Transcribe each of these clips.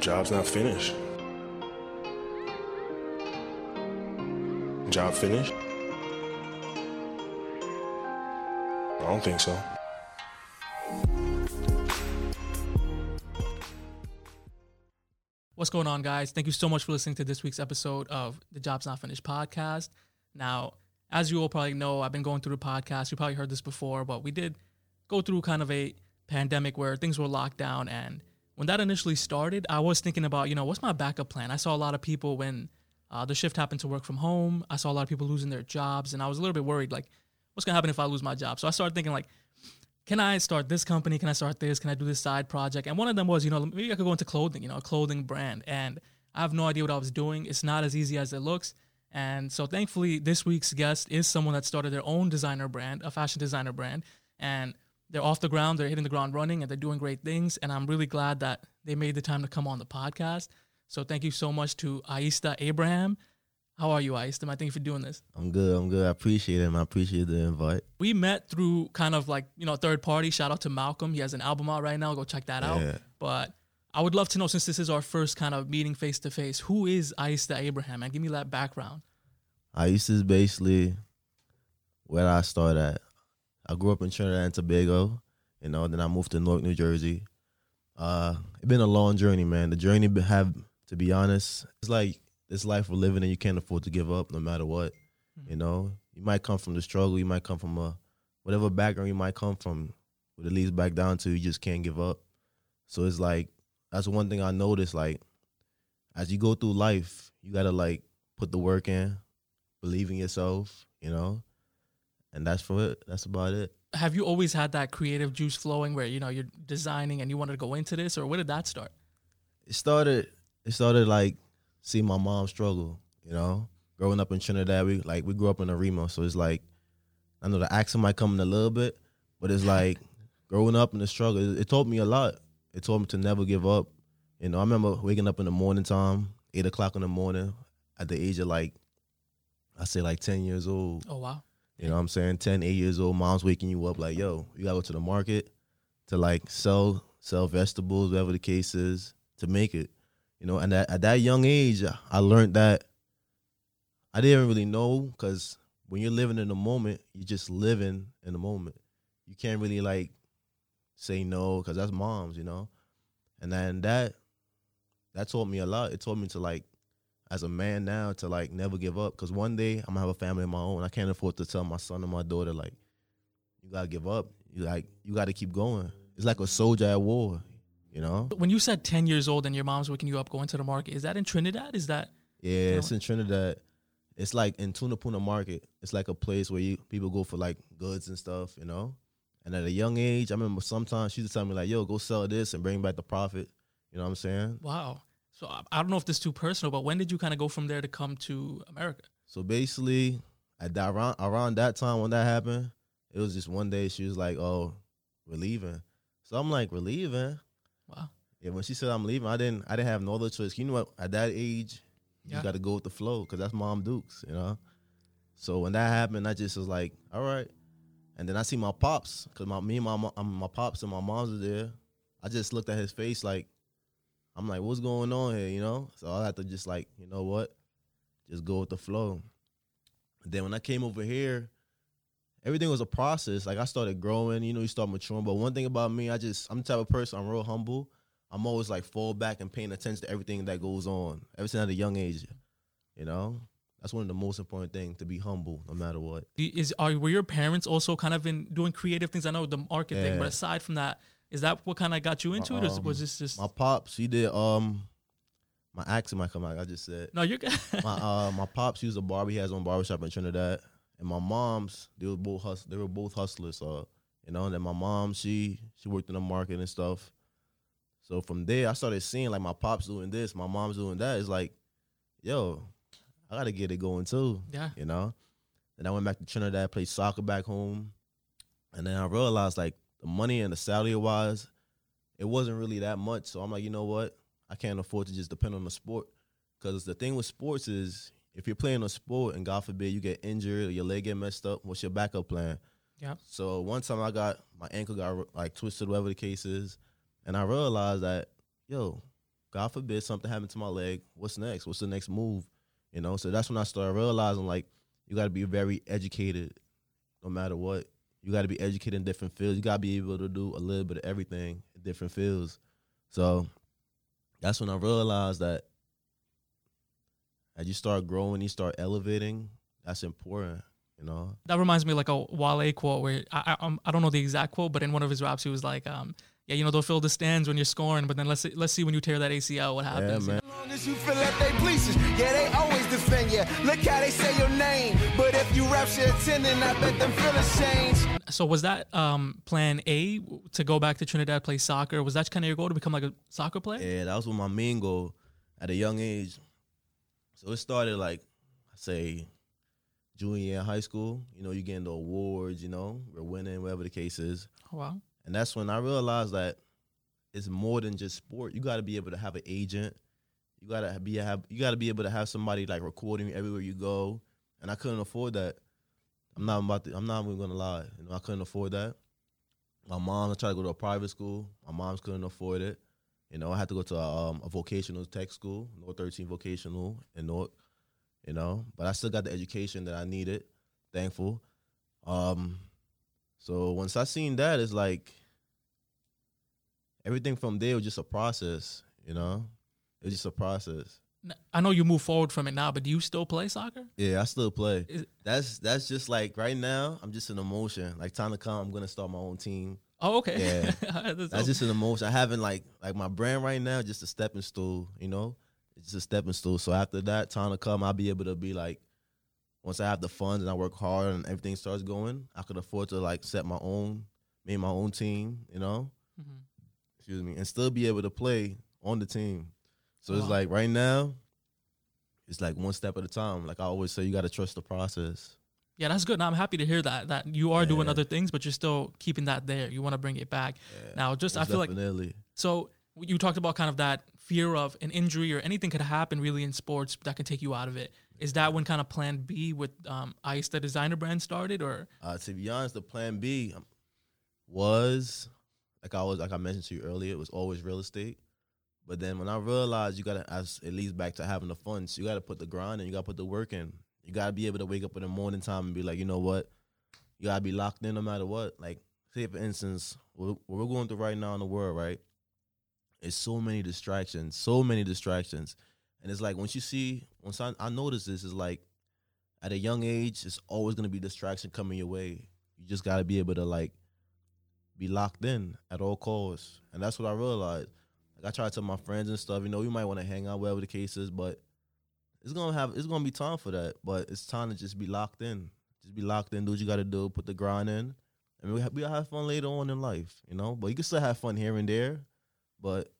Job's not finished. Job finished? I don't think so. What's going on, guys? Thank you so much for listening to this week's episode of the Job's Not Finished podcast. Now, as you all probably know, I've been going through the podcast. You probably heard this before, but we did go through kind of a pandemic where things were locked down. And when that initially started, I was thinking about, you know, what's my backup plan? I saw a lot of people when uh, the shift happened to work from home. I saw a lot of people losing their jobs, and I was a little bit worried, like, what's gonna happen if I lose my job? So I started thinking, like, can I start this company? Can I start this? Can I do this side project? And one of them was, you know, maybe I could go into clothing, you know, a clothing brand. And I have no idea what I was doing. It's not as easy as it looks. And so thankfully, this week's guest is someone that started their own designer brand, a fashion designer brand. And they're off the ground, they're hitting the ground running, and they're doing great things. And I'm really glad that they made the time to come on the podcast. So thank you so much to Aista Abraham. How are you, Aista? I thank you for doing this. I'm good. I'm good. I appreciate it. I appreciate the invite. We met through kind of like, you know, third party. Shout out to Malcolm. He has an album out right now. Go check that out. But I would love to know, since this is our first kind of meeting face to face, who is Aista Abraham? And give me that background. Aista is basically where I started at. I grew up in Trinidad and Tobago, you know. Then I moved to Newark, New Jersey. Uh, it's been a long journey, man. The journey have, to be honest, it's like this life we're living and You can't afford to give up, no matter what. You know, you might come from the struggle. You might come from a whatever background you might come from. What it leads back down to, you just can't give up. So it's like that's one thing I noticed. Like as you go through life, you gotta like put the work in, believe in yourself, you know, and that's for it. That's about it. Have you always had that creative juice flowing where, you know, you're designing and you wanted to go into this, or where did that start? It started. It started like seeing my mom struggle. You know, growing up in Trinidad, we like we grew up in Arima, so it's like I know the accent might come in a little bit, but it's like growing up in the struggle. It, it taught me a lot. It taught me to never give up. You know, I remember waking up in the morning time, eight o'clock in the morning, at the age of like, I say like ten years old. Oh, wow. You know what I'm saying? 10, 8 years old, mom's waking you up like, yo, you gotta go to the market to like sell sell vegetables, whatever the case is, to make it. You know, and at, at that young age, I learned that I didn't really know because when you're living in the moment, you're just living in the moment. You can't really like say no because that's moms, you know. And then that that taught me a lot. It taught me to like as a man now to like never give up because one day I'm gonna have a family of my own. I can't afford to tell my son or my daughter like you gotta give up. You like you gotta keep going. It's like a soldier at war, you know. When you said 10 years old and your mom's waking you up going to the market, is that in Trinidad? Is that Yeah, it's in Trinidad. It's like in Tunapuna Market. It's like a place where you people go for like goods and stuff, you know. And at a young age, I remember sometimes she used to tell me like, "Yo, go sell this and bring back the profit." You know what I'm saying? wow? So I- I don't know if this is too personal, but when did you kind of go from there to come to America? So basically, at that around around that time when that happened, it was just one day she was like, "Oh, we're leaving." So I'm like, "We're leaving." Wow. Yeah, when she said I'm leaving, I didn't I didn't have no other choice. You know what? At that age, you Yeah. got to go with the flow because that's Mom Dukes, you know. So when that happened, I just was like, "All right." And then I see my pops because my me and my um, my pops and my mom's are there. I just looked at his face like, I'm like, "What's going on here?" You know. So I had to just like, you know what, just go with the flow. Then when I came over here, everything was a process. Like I started growing, you know, you start maturing. But one thing about me, I just I'm the type of person I'm real humble. I'm always like fall back and paying attention to everything that goes on. Ever since at a young age, you know, that's one of the most important things to be humble, no matter what. Is are were your parents also kind of in doing creative things? I know the market thing, but aside from that, is that what kind of got you into it, or Um, was this just My pops, he did um, my accent might come out. I just said no? You're good. my uh my pops used a barber. He has own barbershop in Trinidad, and my mom's they were both hus- they were both hustlers. So you know, and then my mom she she worked in the market and stuff. So from there, I started seeing like my pops doing this, my mom's doing that. It's like, yo, I gotta get it going too. yeah. You know. And I went back to Trinidad, played soccer back home, and then I realized like the money and the salary wise, it wasn't really that much. So I'm like, you know what? I can't afford to just depend on the sport. Because the thing with sports is, if you're playing a sport and God forbid you get injured or your leg get messed up, what's your backup plan? Yeah. So one time I got my ankle got like twisted, whatever the case is, and I realized that yo, God forbid something happened to my leg. What's next? What's the next move? You know. So that's when I started realizing like you got to be very educated, no matter what. You got to be educated in different fields. You got to be able to do a little bit of everything in different fields. So that's when I realized that as you start growing, you start elevating. That's important, you know. That reminds me of like a Wale quote where I I, um, I don't know the exact quote, but in one of his raps he was like, um, "Yeah, you know they'll fill the stands when you're scoring, but then let's see, let's see when you tear that ACL, what happens." Yeah, man. long as you feel like they bleachers, yeah, they always defend you. Look how they say your name, but if you rap your attendant, I bet them feelings change. So was that um, plan A to go back to Trinidad play soccer? Was that kind of your goal to become like a soccer player? Yeah, that was my main goal at a young age. So it started like, I say, junior year in high school. You know, you getting the awards. You know, we're winning, whatever the case is. Oh, wow. And that's when I realized that it's more than just sport. You got to be able to have an agent. You gotta be have you gotta be able to have somebody like recording everywhere you go. And I couldn't afford that. I'm not about to, I'm not even gonna lie. You know, I couldn't afford that. My mom tried to go to a private school. My mom's couldn't afford it. You know, I had to go to a, um, a vocational tech school, North 13 Vocational in North. You know, but I still got the education that I needed. Thankful. Um, so once I seen that, it's like everything from there was just a process. You know, it was just a process. I know you move forward from it now, but do you still play soccer? Yeah, I still play. Is- That's that's just like right now. I'm just in emotion. Like time to come, I'm gonna start my own team. Oh, okay. Yeah. That's That's just an emotion. I haven't like like my brand right now. Just a stepping stool. You know, it's just a stepping stool. So after that, time to come, I'll be able to be like, once I have the funds and I work hard and everything starts going, I could afford to like set my own, make my own team. You know, Mhm. excuse me, and still be able to play on the team. So it's like right now, it's like one step at a time. Like I always say, you got to trust the process. Yeah, that's good. Now I'm happy to hear that that you are doing other things, but you're still keeping that there. You want to bring it back. Now, just I Most feel like definitely. so you talked about kind of that fear of an injury or anything could happen really in sports that can take you out of it. Is that when kind of Plan B with um, Aista designer brand started, or Uh, to be honest, the plan B um, was like I was like I mentioned to you earlier, it was always real estate. But then when I realized you gotta as it leads back to having the funds, So you gotta put the grind in, you gotta put the work in. You gotta be able to wake up in the morning time and be like, you know what? You gotta be locked in no matter what. Like, say for instance, what we're going through right now in the world, right? It's so many distractions, so many distractions. And it's like once you see, once I, I notice this, is like at a young age, it's always gonna be distraction coming your way. You just gotta be able to like be locked in at all costs. And that's what I realized. Like I try to tell my friends and stuff, you know, you might want to hang out, whatever the case is, but it's gonna have it's gonna be time for that. But it's time to just be locked in. Just be locked in, do what you gotta do, put the grind in. And we we'll have fun later on in life, you know. But you can still have fun here and there. But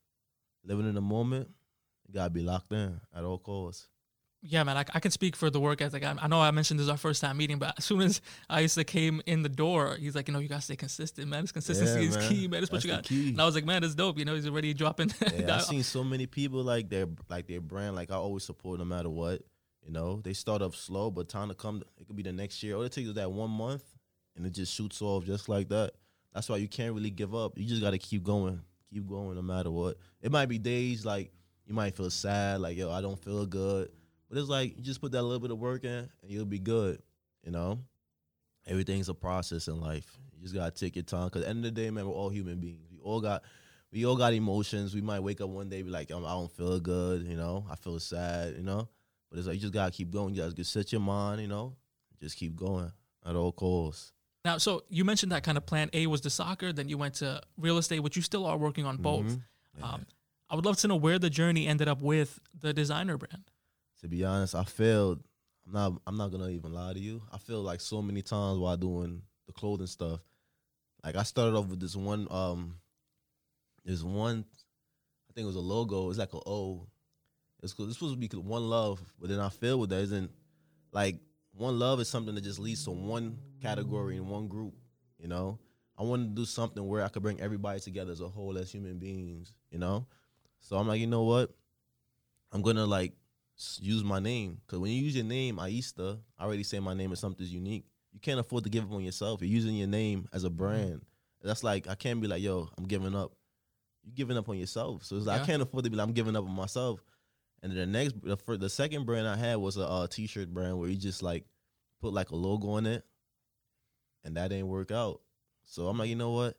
living in the moment, you gotta be locked in at all costs. Yeah, man, I, I can speak for the work ethic. I, I know I mentioned this is our first time meeting, but as soon as Aista came in the door, he's like, you know, you gotta stay consistent, man. This consistency Yeah, is man. key, man. That's what you got. key. And I was like, man, that's dope. You know, he's already dropping. Yeah, I've seen so many people like their like their brand. Like I always support no matter what. You know, they start off slow, but time to come, it could be the next year. All it takes is that one month, and it just shoots off just like that. That's why you can't really give up. You just got to keep going, keep going no matter what. It might be days like you might feel sad, like yo, I don't feel good, but it's like you just put that little bit of work in, and you'll be good. You know, everything's a process in life. You just gotta take your time. Cause at the end of the day, man, we're all human beings. We all got we all got emotions. We might wake up one day be like, um, I don't feel good, you know, I feel sad, you know. But it's like you just gotta keep going. You gotta set your mind, you know, just keep going at all costs. Now, so you mentioned that kind of plan A was the soccer, then you went to real estate, which you still are working on both. Mhm. Um, I would love to know where the journey ended up with the designer brand. To be honest, I failed. I'm not. I'm not gonna even lie to you. I feel like so many times while doing the clothing stuff. Like I started off with this one. Um, there's one. I think it was a logo. It's like a O. It's cool. It's supposed to be one love, but then I failed with that isn't like one love is something that just leads to one category and one group. You know, I wanted to do something where I could bring everybody together as a whole as human beings. You know, so I'm like, you know what? I'm gonna like use my name because when you use your name, Aista, I already say my name is something unique. You can't afford to give up on yourself. You're using your name as a brand. That's like I can't be like, yo, I'm giving up. You're giving up on yourself. So it's like Yeah. I can't afford to be like I'm giving up on myself. And then the next, the first, the second brand I had was a uh, t-shirt brand where you just like put like a logo on it, and that didn't work out. So I'm like, you know what?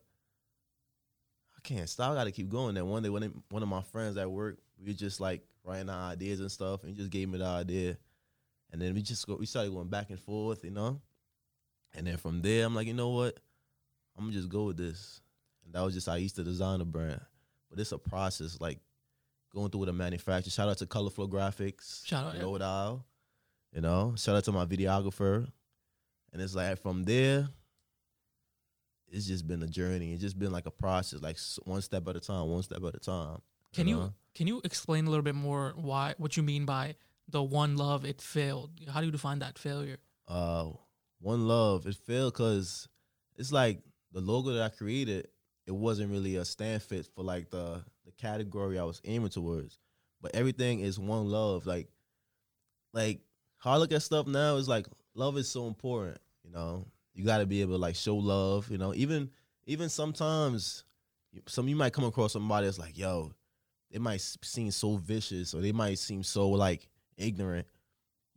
I can't stop. I got to keep going. Then one day, one of, one of my friends at work, we were just like writing our ideas and stuff, and he just gave me the idea, and then we just go, we started going back and forth, you know. And then from there, I'm like, you know what? I'm gonna just go with this. And that was just how I used to design the brand. But it's a process, like going through with a manufacturer. Shout out to Colorflow Graphics, Shout out, yeah. Rhode Isle. You know, shout out to my videographer. And it's like from there, it's just been a journey. It's just been like a process, like one step at a time, one step at a time. Can you know? can you explain a little bit more why what you mean by the one love it failed? How do you define that failure? uh one love it failed because it's like the logo that i created it wasn't really a stand fit for like the the category i was aiming towards but everything is one love like like how i look at stuff now is like love is so important you know you got to be able to like show love you know even even sometimes some you might come across somebody that's like yo they might seem so vicious or they might seem so like ignorant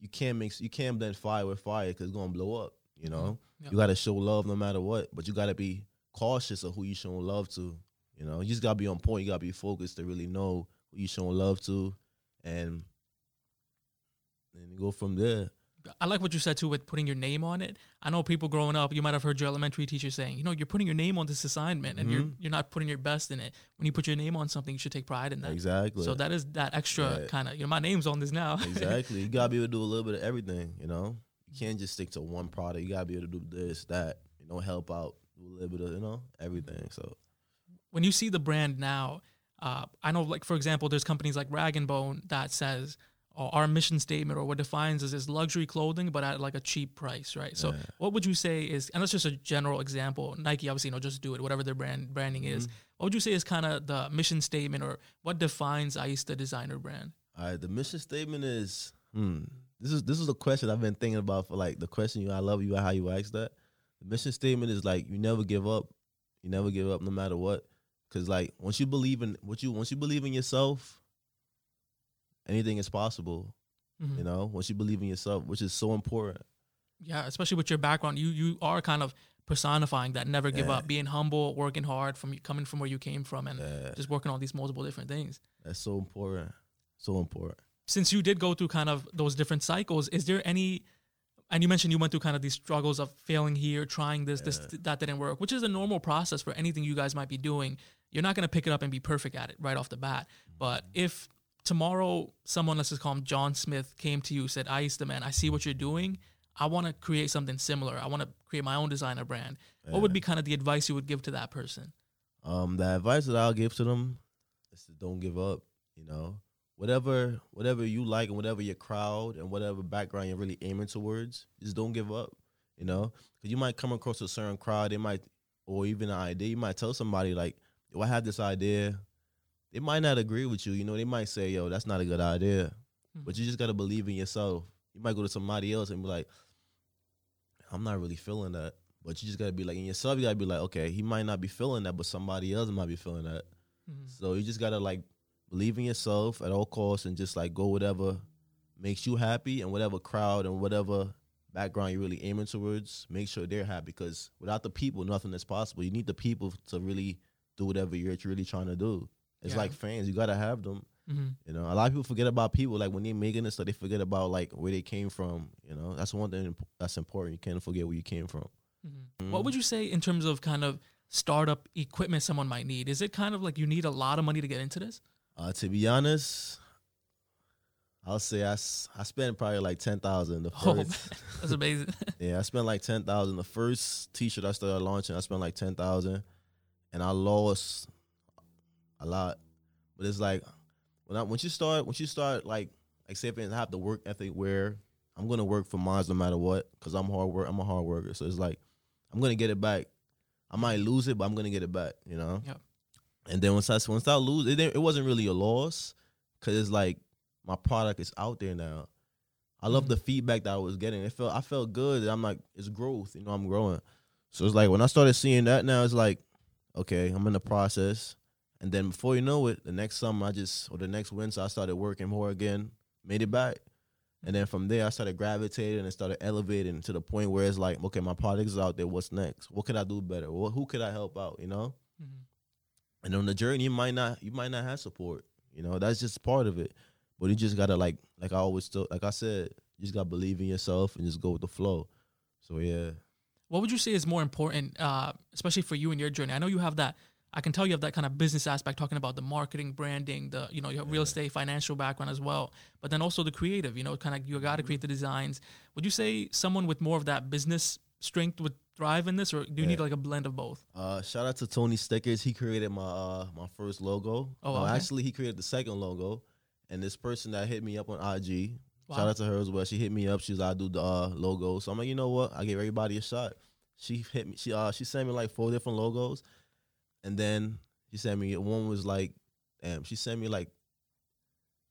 you can't mix you can't blend fire with fire because it's gonna blow up. You know, mm-hmm. Yeah. you gotta show love no matter what, but you gotta be cautious of who you showing love to. You know, you just gotta be on point. You gotta be focused to really know who you showing love to, and and go from there. I like what you said too with putting your name on it. I know people growing up, you might have heard your elementary teacher saying, you know, you're putting your name on this assignment and you're Mhm. you're not putting your best in it. When you put your name on something, you should take pride in that. Exactly. So that is that extra Yeah. kind of, you know, my name's on this now. exactly. You gotta be able to do a little bit of everything. You know, you can't just stick to one product. You gotta be able to do this, that. You know, help out, do a little bit of you know everything. So when you see the brand now, uh, I know, like for example, there's companies like Rag and Bone that says oh, our mission statement or what defines us is luxury clothing, but at like a cheap price, right? So, Yeah. what would you say is, and that's just a general example. Nike, obviously, you know, just do it, whatever their brand branding is. Mm-hmm. What would you say is kind of the mission statement or what defines Aista designer brand? All right, the mission statement is hmm. This is this is a question I've been thinking about for like the question you I love you how you asked that. The mission statement is like you never give up. You never give up no matter what. Cause like once you believe in what you once you believe in yourself, anything is possible. Mhm. You know, once you believe in yourself, which is so important. Yeah, especially with your background, you you are kind of personifying that never give Yeah. up, being humble, working hard from coming from where you came from, and Yeah. just working on these multiple different things. That's so important. So important. since you did go through kind of those different cycles, is there any? And you mentioned you went through kind of these struggles of failing here, trying this, this, that didn't work, which is a normal process for anything you guys might be doing. You're not going to pick it up and be perfect at it right off the bat. But if tomorrow someone, let's just call him John Smith, came to you said, "Aista, man, I see what you're doing. I want to create something similar. I want to create my own designer brand." What would be kind of the advice you would give to that person? Um, the advice that I'll give to them is to don't give up. You know, whatever whatever you like and whatever your crowd and whatever background you're really aiming towards, just don't give up. You know, because you might come across a certain crowd, they might, or even an idea, you might tell somebody like, "Yo, I have this idea." They might not agree with you. You know, they might say, "Yo, that's not a good idea," hmm. but you just gotta believe in yourself. You might go to somebody else and be like, "I'm not really feeling that." But you just gotta be like in yourself. You gotta be like, okay, he might not be feeling that, but somebody else might be feeling that. Hmm. So you just gotta like believe in yourself at all costs and just like go whatever makes you happy and whatever crowd and whatever background you're really aiming towards. Make sure they're happy because without the people, nothing is possible. You need the people to really do whatever you're really trying to do. It's Yeah. like fans. You gotta have them. Mm-hmm. You know, a lot of people forget about people. Like when they're making this stuff, they forget about like where they came from. You know, that's one thing that's important. You can't forget where you came from. mm-hmm What would you say in terms of kind of startup equipment someone might need? Is it kind of like you need a lot of money to get into this? Uh, to be honest, I'll say I, s- I spent probably like ten thousand the first. Oh, man, that's amazing. Yeah, I spent like ten thousand. The first T-shirt I started launching, I spent like ten thousand, and I lost a lot. But it's like when I once you start once you start like like say if I have the work ethic where I'm gonna work for mine no matter what because I'm hard work. I'm a hard worker, so it's like I'm gonna get it back. I might lose it, but I'm gonna get it back. You know. Yep. And then once I once I lose, it it wasn't really a loss because it's like my product is out there now. I love the mm-hmm. feedback that I was getting. It felt I felt good. I'm like it's growth. You know, I'm growing. So it's like when I started seeing that now, it's like okay, I'm in the process, And then before you know it, the next summer I just or the next winter I started working more again, made it back. And then from there I started gravitating and started elevating to the point where it's like, okay, my product is out there. What's next? What could I do better? What, who could I help out? You know. Mhm. And on the journey, you might not you might not have support. You know, that's just part of it. But you just gotta like like I always still like I said, you just gotta believe in yourself and just go with the flow. So yeah. What would you say is more important, uh, especially for you and your journey? I know you have that. I can tell you have that kind of business aspect, talking about the marketing, branding, the you know your real estate, financial background as well. But then also the creative. You know, kind of you got to create the designs. Would you say someone with more of that business strength would thrive in this, or do you need like a blend of both? Uh, shout out to Tony Stickers. He created my uh, my first logo. Oh, No, okay. actually, he created the second logo. And this person that hit me up on IG, Wow. shout out to her as well. She hit me up. She's like, I do the uh, logo. So I'm like, you know what? I give everybody a shot. She hit me. She uh she sent me like four different logos, and then she sent me one was like, damn. She sent me like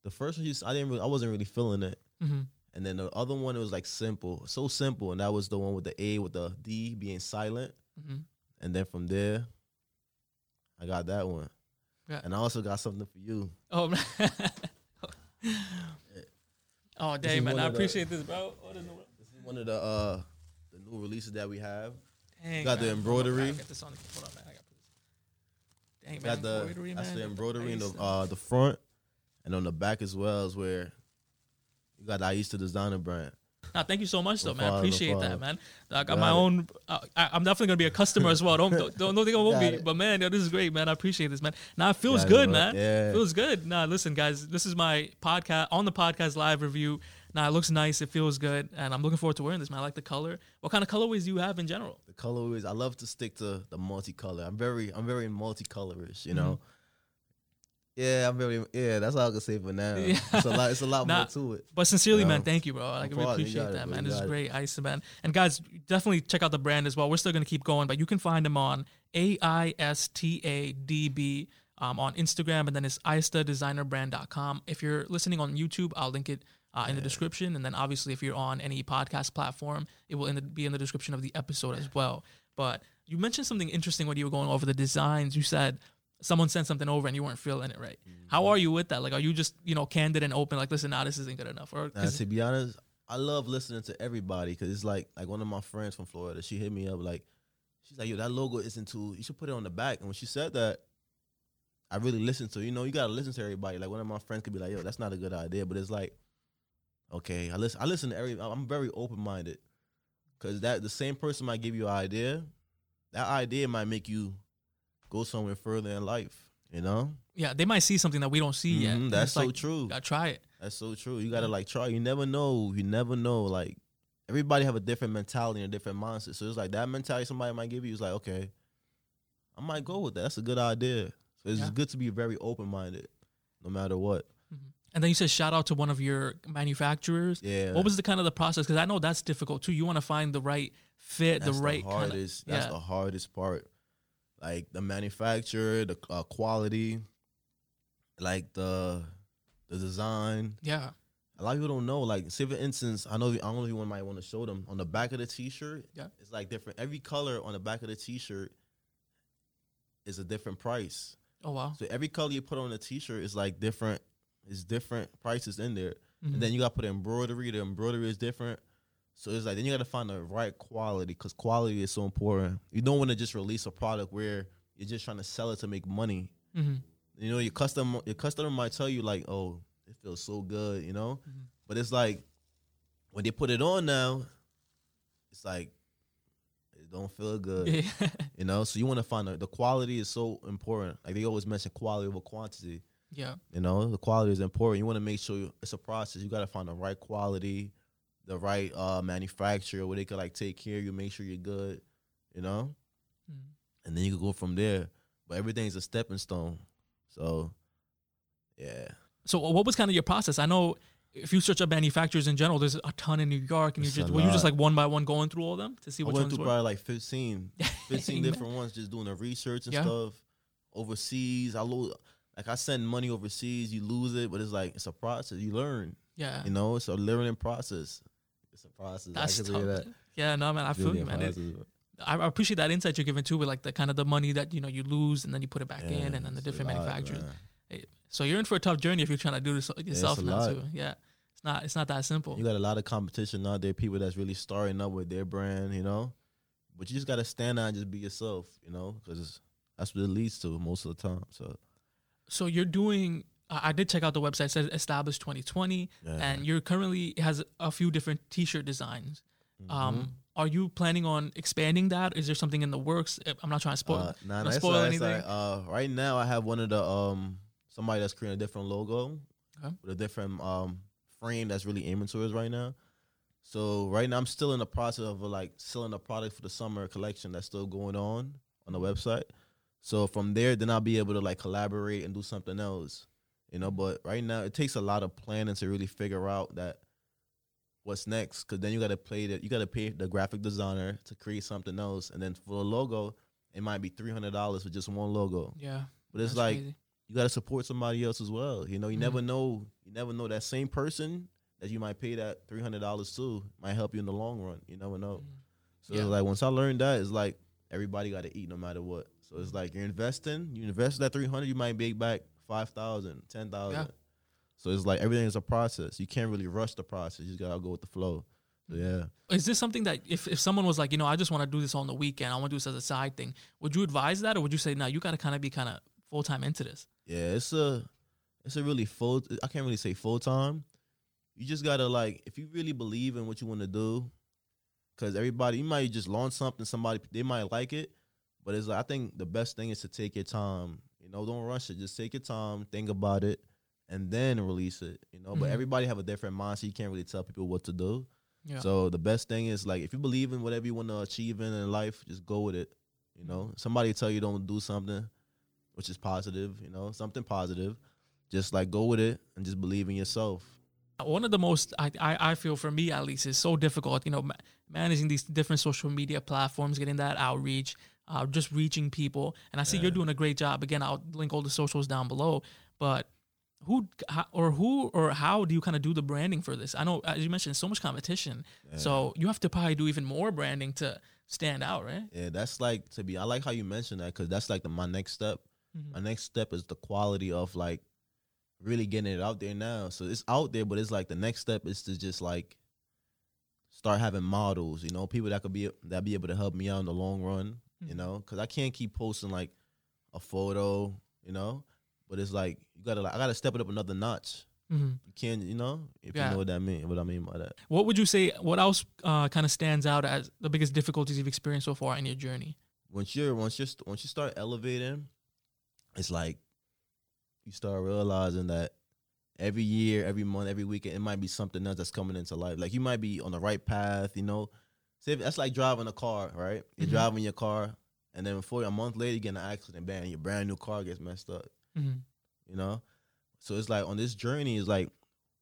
the first one. She, I didn't. Really, I wasn't really feeling it. hmm And then the other one it was like simple, so simple, and that was the one with the A with the D being silent. hmm And then from there, I got that one. Yeah. And I also got something for you. Oh, oh, dang man, I of the- appreciate this, bro. What is it? This is one of the uh the new releases that we have. Dang, Got the embroidery. I gotta Get this on. Hold on, man. I gotta put this. Dang, man. got the embroidery, that's man. the embroidery in the uh the front and on the back as well is where you got the Aista designer brand. Nah, thank you so much, though, No man. I problem, no appreciate that, man. I got Got my it. own. Uh, I, I'm definitely gonna be a customer as well. Don't don't, don't think I won't be. it. But man, yo, this is great, man. I appreciate this, man. Now it feels Got good, bro. man. Yeah. feels good. Nah, listen, guys, this is my podcast on the podcast live review. Now it looks nice. It feels good, and I'm looking forward to wearing this, man. I like the color. What kind of colorways do you have in general? The colorways, I love to stick to the multicolor. I'm very I'm very multicolorish, you know. Mm-hmm. Yeah, I'm very yeah, that's all I can say for now. Yeah. It's a lot it's a lot Nah, more to it. But sincerely, man, thank you, bro. Like, I really. Appreciate got it, that, man. This is great, Ice man. And guys, definitely check out the brand as well. We're still gonna keep going, but you can find them on A I S T A D B um, on Instagram, and then it's aistadesignerbrand.com. If you're listening on YouTube, I'll link it. Uh, in the description, and then obviously, if you're on any podcast platform, it will in the, be in the description of the episode as well. But you mentioned something interesting when you were going over the designs. You said someone sent something over and you weren't feeling it right. How are you with that? Like, are you just you know candid and open? Like, listen, now this isn't good enough. Or 'cause- to be honest, I love listening to everybody because it's like like one of my friends from Florida. She hit me up like she's like, "Yo, that logo isn't too. You should put it on the back." And when she said that, I really listened to. You know, you gotta listen to everybody. Like one of my friends could be like, "Yo, that's not a good idea," but it's like, okay, I listen. I listen to every. I'm very open minded because that the same person might give you an idea. That idea might make you go somewhere further in life. You know, yeah, they might see something that we don't see yet. Mhm, and that's so like, true. Gotta try it. That's so true. You gotta like try. You never know. You never know. Like everybody have a different mentality and a different mindset. So it's like that mentality somebody might give you is like, okay, I might go with that. That's a good idea. So it's Yeah. good to be very open minded, no matter what. And then you said shout out to one of your manufacturers. Yeah. What was the kind of the process? Because I know that's difficult too. You want to find the right fit, That's the right of. hardest. That's Yeah. the hardest part. Like the manufacturer, the uh, quality, like the the design. yeah. A lot of people don't know. Like, say for instance, I know I don't know if you might want to show them on the back of the T-shirt. Yeah. it's like different. Every color on the back of the T-shirt is a different price. Oh wow. So every color you put on the T-shirt is like different. It's different prices in there, Mhm. and then you got to put embroidery. The embroidery is different. So it's like then you got to find the right quality because quality is so important. You don't want to just release a product where you're just trying to sell it to make money. hmm You know, your custom your customer might tell you like, "Oh, it feels so good," you know. Mm-hmm. But it's like when they put it on now, it's like it don't feel good, Yeah. you know. So you want to find the, the quality is so important. Like they always mention quality over quantity. Yeah. You know, the quality is important. You want to make sure you- it's a process. You got to find the right quality, the right uh, manufacturer where they could like take care of you, make sure you're good. You know, Mhm. and then you can go from there. But everything's a stepping stone. So, yeah. So what was kind of your process? I know if you search up manufacturers in general, there's a ton in New York, and you just were you just like one by one going through all of them to see I which went through were? probably like 15, 15 different ones just doing the research and Yeah. stuff. Overseas, I lose like I send money overseas, you lose it, but it's like it's a process. You learn. Yeah. You know, it's a learning process. It's a process. That's I tough. that. Yeah, no man, I feel you, man. It- I appreciate that insight you're giving too, with like the kind of the money that you know you lose and then you put it back in, and then the different lot, manufacturers. man. Hey, So you're in for a tough journey if you're trying to do this yourself a now lot. too. Yeah, it's not it's not that simple. You got a lot of competition out there, people that's really starting up with their brand, you know. But you just gotta stand out and just be yourself, you know, because that's what it leads to most of the time. So so you're doing. I did check out the website. It says established 2020, Yeah. and you're currently has a few different T-shirt designs. Mm-hmm. Um, are you planning on expanding that? Is there something in the works? I'm not trying to spoil. uh, nah, not nah, spoil anything. Uh, right now, I have one of the um somebody that's creating a different logo Okay. with a different um frame that's really aiming towards right now. So right now, I'm still in the process of like selling the product for the summer collection that's still going on on the website. So from there, then I'll be able to like collaborate and do something else, you know. But right now, it takes a lot of planning to really figure out that what's next. Because then you got to play that you got to pay the graphic designer to create something else, and then for the logo, it might be three hundred dollars for just one logo. yeah, But it's like crazy. you got to support somebody else as well. You know, you Mhm. never know. You never know that same person that you might pay that three hundred dollars to might help you in the long run. You never know. So Yeah. it's like once I learned that, it's like everybody got to eat no matter what. So it's like you're investing. You invest that three hundred, you might make back five thousand, ten thousand. Yeah. So it's like everything is a process. You can't really rush the process. You just gotta go with the flow. So Mm-hmm. yeah. Is this something that if, if someone was like, you know, I just want to do this on the weekend, I want to do this as a side thing, would you advise that, or would you say, no, you got to kind of be kind of full time into this? Yeah, it's a it's a really full I can't really say full time. You just gotta like if you really believe in what you want to do, because everybody you might just launch something, somebody they might like it, but it's like I think the best thing is to take your time. You know, don't rush it. Just take your time, think about it, and then release it. You know, but Mhm. everybody have a different mindset. You can't really tell people what to do. Yeah. So the best thing is like if you believe in whatever you want to achieve in, in life, just go with it. You know, somebody tell you don't do something, which is positive. You know, something positive. Just like go with it and just believe in yourself. one of the most I, I I feel for me at least is so difficult. You know, ma- managing these different social media platforms, getting that outreach, uh, just reaching people. And I see you're doing a great job. Again, I'll link all the socials down below. But who or who or how do you kind of do the branding for this? I know as you mentioned, so much competition. So you have to probably do even more branding to stand out, right? Yeah, that's like to be. I like how you mentioned that because that's like the, my next step. Mhm. My next step is the quality of like really getting it out there now. So it's out there, but it's like the next step is to just like start having models. You know, people that could be that be able to help me out in the long run. You Mhm. know, because I can't keep posting like a photo. You know, but it's like you gotta like I gotta step it up another notch. hmm You can't, you know, if Yeah. you know what that mean. What I mean by that. What would you say? What else uh, kind of stands out as the biggest difficulties you've experienced so far in your journey? once you're once you're st- once you start elevating, it's like you start realizing that every year, every month, every weekend, it might be something else that's coming into life. Like you might be on the right path, you know. Say that's like driving a car, right? You're Mhm. driving your car, and then before a month later, you get in an accident, bang, your brand new car gets messed up. hmm You know, so it's like on this journey, is like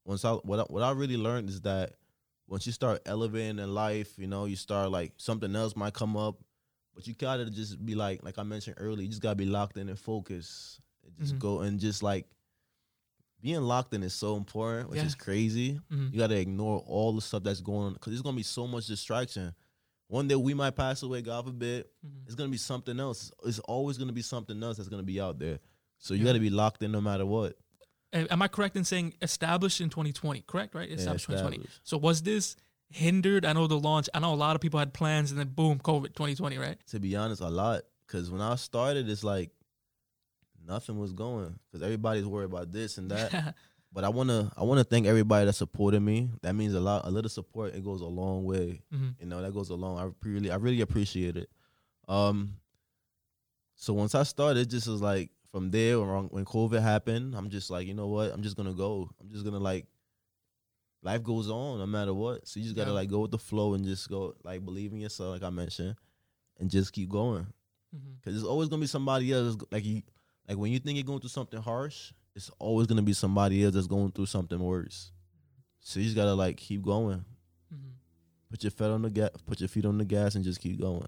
once I what I, what I really learned is that once you start elevating in life, you know, you start like something else might come up, but you gotta just be like, like I mentioned earlier, you just gotta be locked in and focus. And just Mhm. go and just like being locked in is so important, which Yeah. is crazy. Mhm. You gotta ignore all the stuff that's going on because there's gonna be so much distraction. One day we might pass away, God forbid. Mhm. It's gonna be something else. It's always gonna be something else that's gonna be out there. So you Yeah. gotta be locked in no matter what. Am I correct in saying established in 2020? Correct, right? Established 2020. established. So was this hindered? I know the launch. I know a lot of people had plans, and then boom, COVID 2020, right? to be honest, a lot. Because when I started, it's like nothing was going. Because everybody's worried about this and that. but I wanna, I wanna thank everybody that supported me. That means a lot. A little support, it goes a long way. Mhm. You know, that goes a long. I really, I really appreciate it. Um. So once I started, it just was like from there when when COVID happened, I'm just like, you know what? I'm just gonna go. I'm just gonna like. Life goes on no matter what. So you just gotta Yeah. like go with the flow and just go like believe in yourself, like I mentioned, and just keep going. Mhm. Cause there's always gonna be somebody else like you like when you think you're going through something harsh, it's always gonna be somebody else that's going through something worse. So you just gotta like keep going. Mhm. Put your feet on the gas put your feet on the gas and just keep going.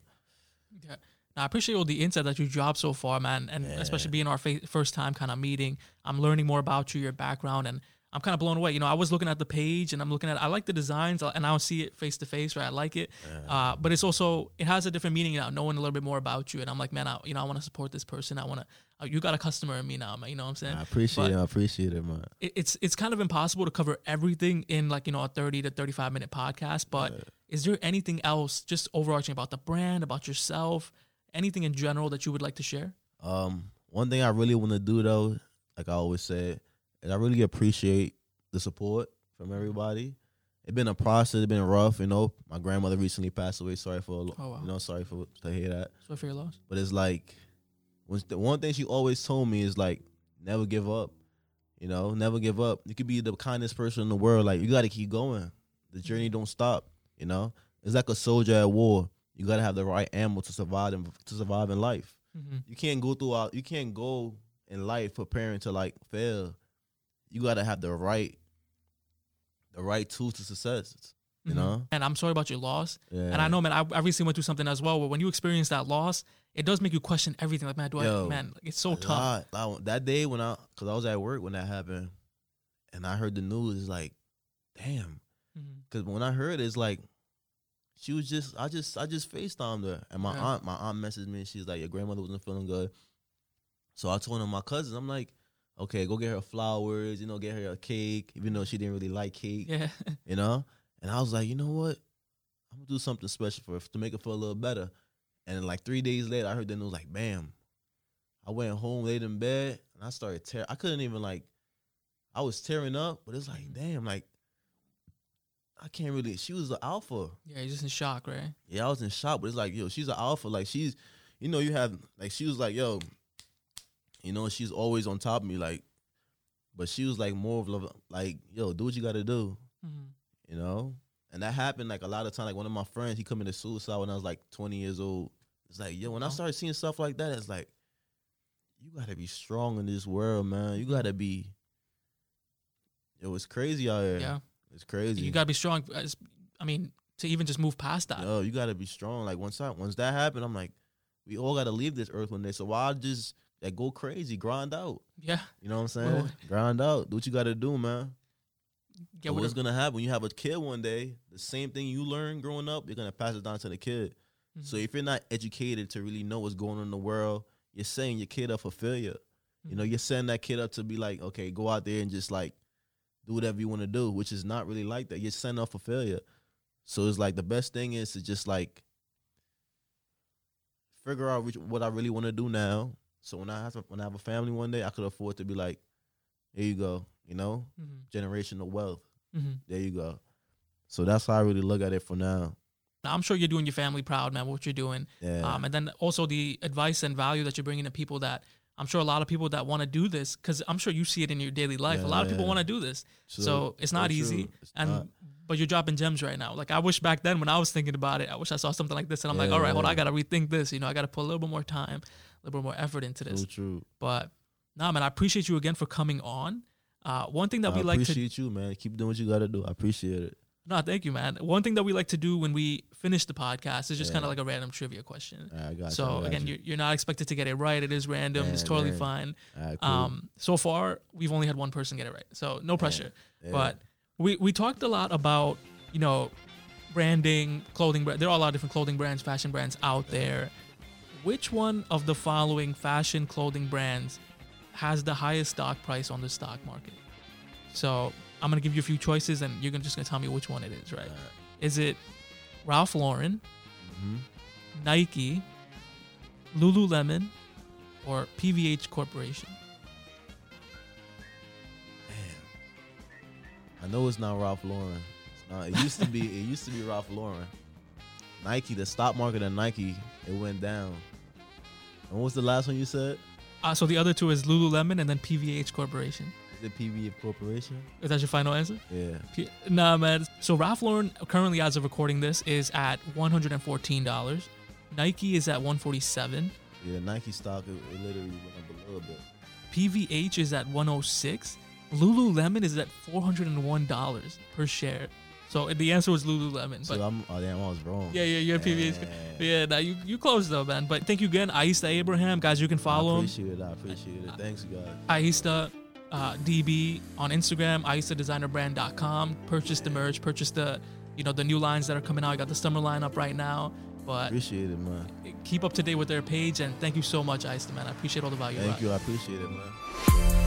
Yeah. Now, I appreciate all the insight that you dropped so far, man, and Yeah. especially being our fa- first time kind of meeting. I'm learning more about you, your background, and I'm kind of blown away. You know, I was looking at the page and I'm looking at I like the designs and I don't see it face to face, right? I like it, uh, but it's also it has a different meaning now, knowing a little bit more about you. And I'm like, man, I, you know, I want to support this person. I want to. Uh, you got a customer in me now, man. You know what I'm saying? I appreciate But it. I appreciate it, man. it- it's it's kind of impossible to cover everything in like you know a 30 to 35 minute podcast but is there anything else just overarching about the brand about yourself anything in general that you would like to share Um, one thing I really want to do though, like I always said, is I really appreciate the support from everybody. It's been a process. It's been rough, you know. My grandmother recently passed away. Sorry for, Oh, wow. you know, sorry for to hear that. sorry for your loss But it's like, when the one thing she always told me is like, never give up. You know, never give up. You could be the kindest person in the world. Like you got to keep going. The journey don't stop. You know, it's like a soldier at war. You got to have the right ammo to survive in, to survive in life. hmm You can't go through. You can't go in life preparing to like fail. You got to have the right, the right tools to success. You know. and i'm sorry about your loss Yeah. and i know man I, I recently went through something as well where when you experience that loss it does make you question everything like man do Yo, i man like, it's so tough lot. Like, that day when I, cause I was at work when that happened, and I heard the news. Like, damn. Mhm. Cause when I heard it, it's like, she was just, I just, I just Facetimed her, and my Yeah. aunt, my aunt messaged me. and She's like, your grandmother wasn't feeling good, so I told her my cousins. I'm like, okay, go get her flowers. You know, get her a cake, even though she didn't really like cake. yeah You know, and I was like, you know what, I'm gonna do something special for her to make her feel a little better. And then like three days later, I heard the news like, bam. I went home, laid in bed, and I started tearing. I couldn't even like, I was tearing up, but it's like, damn, like, I can't really. She was the alpha. yeah you're just in shock right Yeah, I was in shock, but it's like, yo, she's an alpha. Like, she's, you know, you have like, she was like, yo, you know, she's always on top of me, like, but she was like more of love- like, yo, do what you got to do Mhm. you know. And that happened like a lot of time. Like one of my friends, he committed suicide when I was like 20 years old. It's like, yo, when I Wow. started seeing stuff like that, it's like, you gotta be strong in this world, man. You gotta be. Yo, it's crazy out here. yeah it's crazy. you gotta be strong i mean to even just move past that Yo, you gotta be strong. Like once that once that happened, I'm like, we all gotta leave this earth one day. So why just like go crazy, grind out? yeah You know what I'm saying? Well- grind out. Do what you gotta do, man. get what's gonna happen when you have a kid one day? The same thing you learn growing up, you're gonna pass it down to the kid. So Mm-hmm. if you're not educated to really know what's going on in the world, you're setting your kid up for failure. You Mm-hmm. know, you're setting that kid up to be like, okay, go out there and just like do whatever you want to do, which is not really like that. You're setting up for failure. So it's like the best thing is to just like figure out which, what I really want to do now. So when I have to, when I have a family one day, I could afford to be like, here you go, you know, Mhm. generational wealth. Mhm. There you go. So that's how I really look at it for now. Now, I'm sure you're doing your family proud, man, what you're doing. Yeah. Um, and then also the advice and value that you're bringing to people that I'm sure a lot of people that want to do this, because I'm sure you see it in your daily life. Yeah, a lot of people want to do this. So- So, it's not true. easy. It's and not. but you're dropping gems right now. Like I wish back then when I was thinking about it, I wish I saw something like this and I'm like, Yeah, all right, hold on, I gotta rethink this. You know, I gotta put a little bit more time, little bit more effort into this. So true. But nah, man, I appreciate you again for coming on. Uh, one thing that I we like to appreciate you, man. Keep doing what you gotta do. I appreciate it. no, thank you, man. One thing that we like to do when we finish the podcast is just Yeah. kind of like a random trivia question. Right, you. So got again, you. you're, you're not expected to get it right. It is random. it's totally man. fine. Right, cool. Um, so far we've only had one person get it right, so no pressure. yeah. But we we talked a lot about you know branding, clothing. There are a lot of different clothing brands, fashion brands out there. Which one of the following fashion clothing brands has the highest stock price on the stock market? So I'm gonna give you a few choices, and you're just gonna tell me which one it is. Right? Alright. Is it Ralph Lauren, Mhm. Nike, Lululemon, or PVH Corporation? Damn, I know it's not Ralph Lauren. It's not. It used to be. It used to be Ralph Lauren. Nike, the stock market of Nike, it went down. And what was the last one you said? Uh, so the other two is Lululemon and then PVH Corporation. Is it PVH Corporation? Is that your final answer? Yeah. P- nah, man. So Ralph Lauren currently, as of recording this, is at one hundred and fourteen dollars. Nike is at one forty seven. Yeah, Nike stock it, it literally went up a little bit. PVH is at one hundred six. Lululemon is at four hundred and one dollars per share. So the answer was Lululemon. So I'm oh damn, I was wrong. yeah, yeah, you're PVH. Yeah. Yeah, nah, you you close though, man. But thank you again, Aista Abraham, guys. You can follow I him. appreciate it. I appreciate it. Thanks, guys. Aista uh, DB on Instagram, aistadesignerbrand.com. Purchase the merch, purchase the you know the new lines that are coming out. I got the summer line up right now. But Appreciate it, man. keep up to date with their page and thank you so much, Aista man. I appreciate all the value. you Thank you. I appreciate it, man.